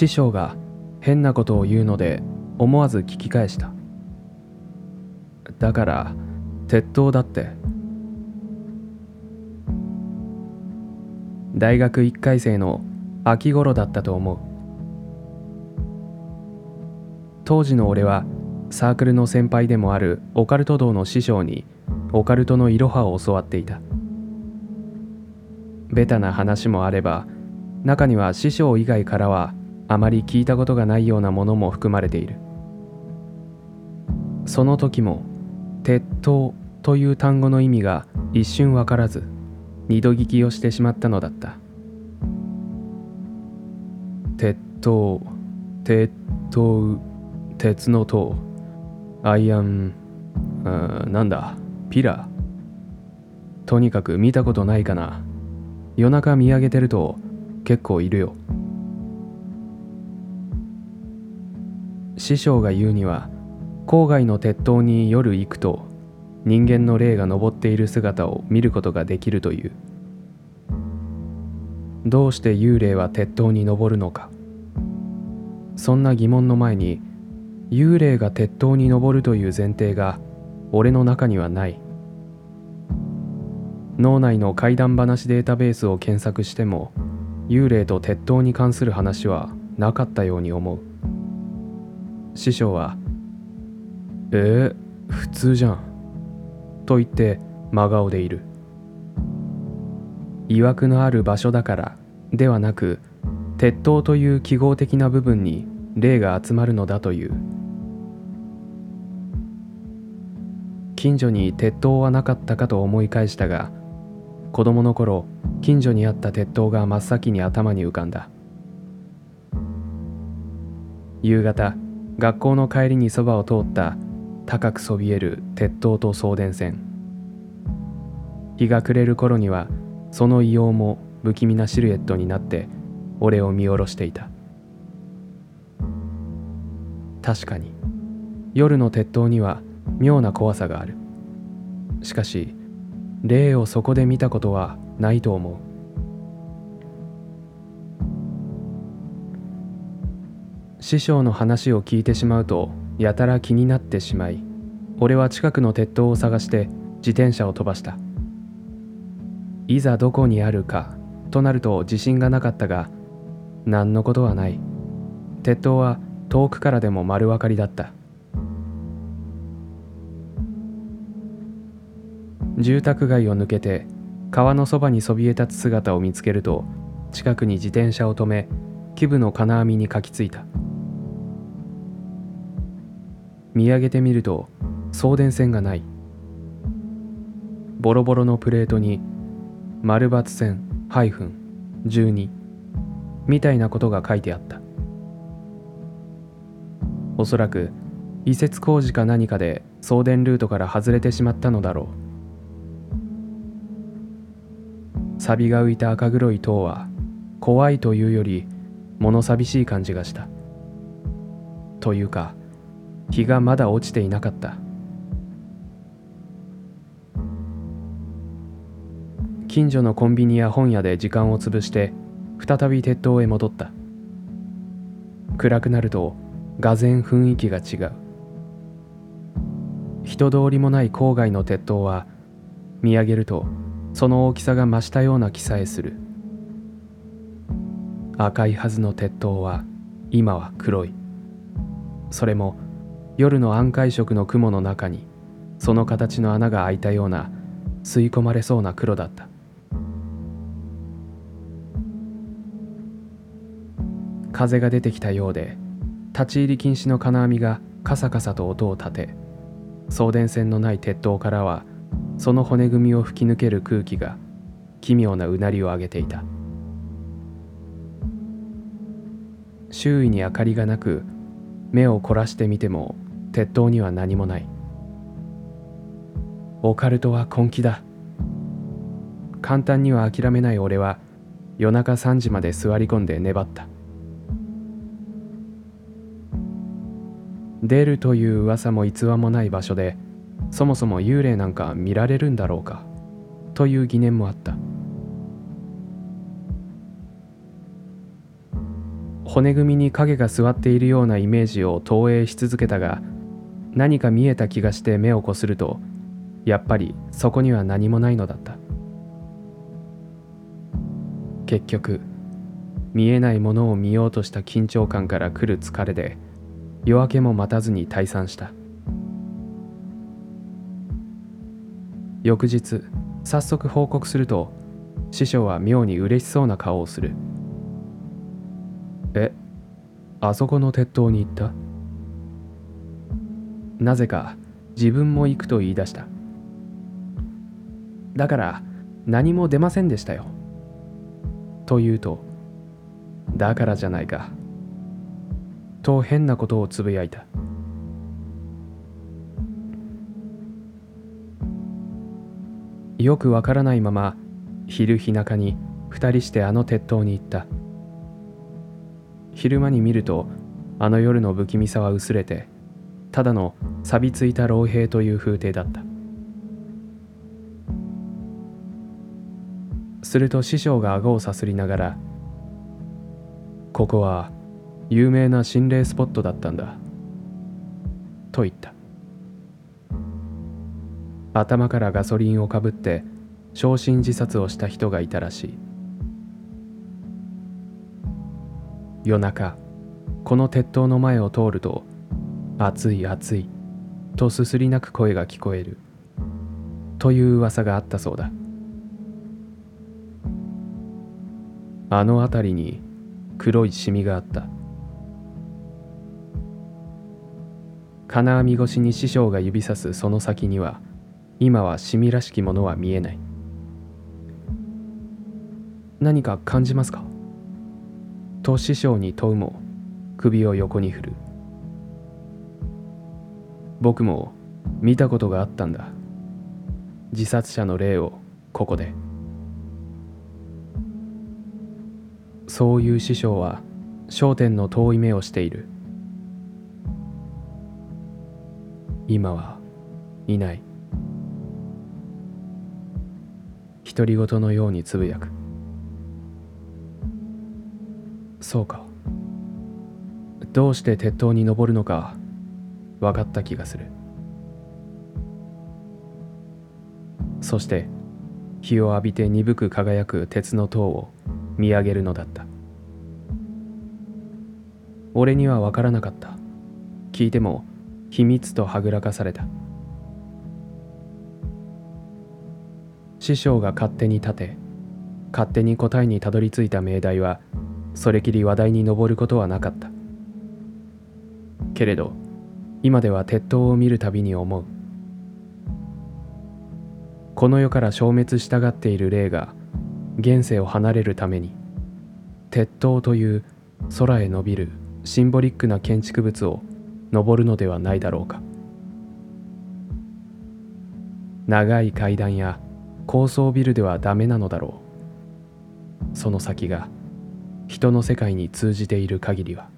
師匠が変なことを言うので思わず聞き返した。だから鉄塔だって。大学1回生の秋頃だったと思う。当時の俺はサークルの先輩でもあるオカルト道の師匠にオカルトのいろはを教わっていた。ベタな話もあれば中には師匠以外からはあまり聞いたことがないようなものも含まれている。その時も「鉄塔」という単語の意味が一瞬わからず二度聞きをしてしまったのだった。鉄塔鉄塔鉄の塔。アイアンなんだ？ピラー。とにかく見たことないかな。夜中見上げてると結構いるよ。師匠が言うには郊外の鉄塔に夜行くと人間の霊が登っている姿を見ることができるという。どうして幽霊は鉄塔に登るのか。そんな疑問の前に幽霊が鉄塔に登るという前提が俺の中にはない。脳内の怪談話データベースを検索しても幽霊と鉄塔に関する話はなかったように思う。師匠は「えー、普通じゃん」と言って真顔でいる曰くのある場所だからではなく鉄塔という記号的な部分に霊が集まるのだという近所に鉄塔はなかったかと思い返したが子供の頃近所にあった鉄塔が真っ先に頭に浮かんだ。夕方学校の帰りにそばを通った高くそびえる鉄塔と送電線。日が暮れる頃にはその異様も不気味なシルエットになって俺を見下ろしていた。確かに夜の鉄塔には妙な怖さがある。しかし霊をそこで見たことはないと思う。師匠の話を聞いてしまうとやたら気になってしまい俺は近くの鉄塔を探して自転車を飛ばした。いざどこにあるかとなると自信がなかったが何のことはない。鉄塔は遠くからでも丸分かりだった。住宅街を抜けて川のそばにそびえ立つ姿を見つけると近くに自転車を止め基部の金網にかきついた。見上げてみると送電線がない。ボロボロのプレートに丸抜線ハイフン12みたいなことが書いてあった。おそらく移設工事か何かで送電ルートから外れてしまったのだろう。錆が浮いた赤黒い塔は怖いというより物寂しい感じがした。というか日がまだ落ちていなかった。近所のコンビニや本屋で時間を潰して再び鉄塔へ戻った。暗くなるとがぜん雰囲気が違う。人通りもない郊外の鉄塔は見上げるとその大きさが増したような気さえする。赤いはずの鉄塔は今は黒い。それも夜の暗海色の雲の中にその形の穴が開いたような吸い込まれそうな黒だった。風が出てきたようで立ち入り禁止の金網がカサカサと音を立て送電線のない鉄塔からはその骨組みを吹き抜ける空気が奇妙なうなりを上げていた。周囲に明かりがなく目を凝らしてみても鉄塔には何もない。オカルトは根気だ。簡単には諦めない俺は夜中3時まで座り込んで粘った。出るという噂も逸話もない場所でそもそも幽霊なんか見られるんだろうかという疑念もあった。骨組みに影が座っているようなイメージを投影し続けたが何か見えた気がして目をこするとやっぱりそこには何もないのだった。結局見えないものを見ようとした緊張感から来る疲れで夜明けも待たずに退散した。翌日早速報告すると師匠は妙に嬉しそうな顔をするえあそこの鉄塔に行った？なぜか自分も行くと言い出した。だから何も出ませんでしたよ。と言うとだからじゃないか。と変なことをつぶやいた。よくわからないまま昼日中に二人してあの鉄塔に行った。昼間に見るとあの夜の不気味さは薄れてただの錆びついた老兵という風景だった。すると師匠が顎をさすりながら「ここは有名な心霊スポットだったんだ」と言った。頭からガソリンをかぶって焼身自殺をした人がいたらしい。夜中この鉄塔の前を通ると暑い暑いとすすり泣く声が聞こえる。という噂があったそうだ。あの辺りに黒いシミがあった。金網越しに師匠が指さすその先には今はシミらしきものは見えない。何か感じますか？と師匠に問うも首を横に振る。僕も見たことがあったんだ。自殺者の霊をここで。そういう師匠は焦点の遠い目をしている。今はいない。独り言のようにつぶやく。そうか。どうして鉄塔に登るのか分かった気がする。そして日を浴びて鈍く輝く鉄の塔を見上げるのだった。俺には分からなかった。聞いても秘密とはぐらかされた。師匠が勝手に立て勝手に答えにたどり着いた命題はそれきり話題に上ることはなかった。けれど今では鉄塔を見るたびに思う。この世から消滅したがっている霊が現世を離れるために鉄塔という空へ伸びるシンボリックな建築物を登るのではないだろうか。長い階段や高層ビルではダメなのだろう。その先が人の世界に通じている限りは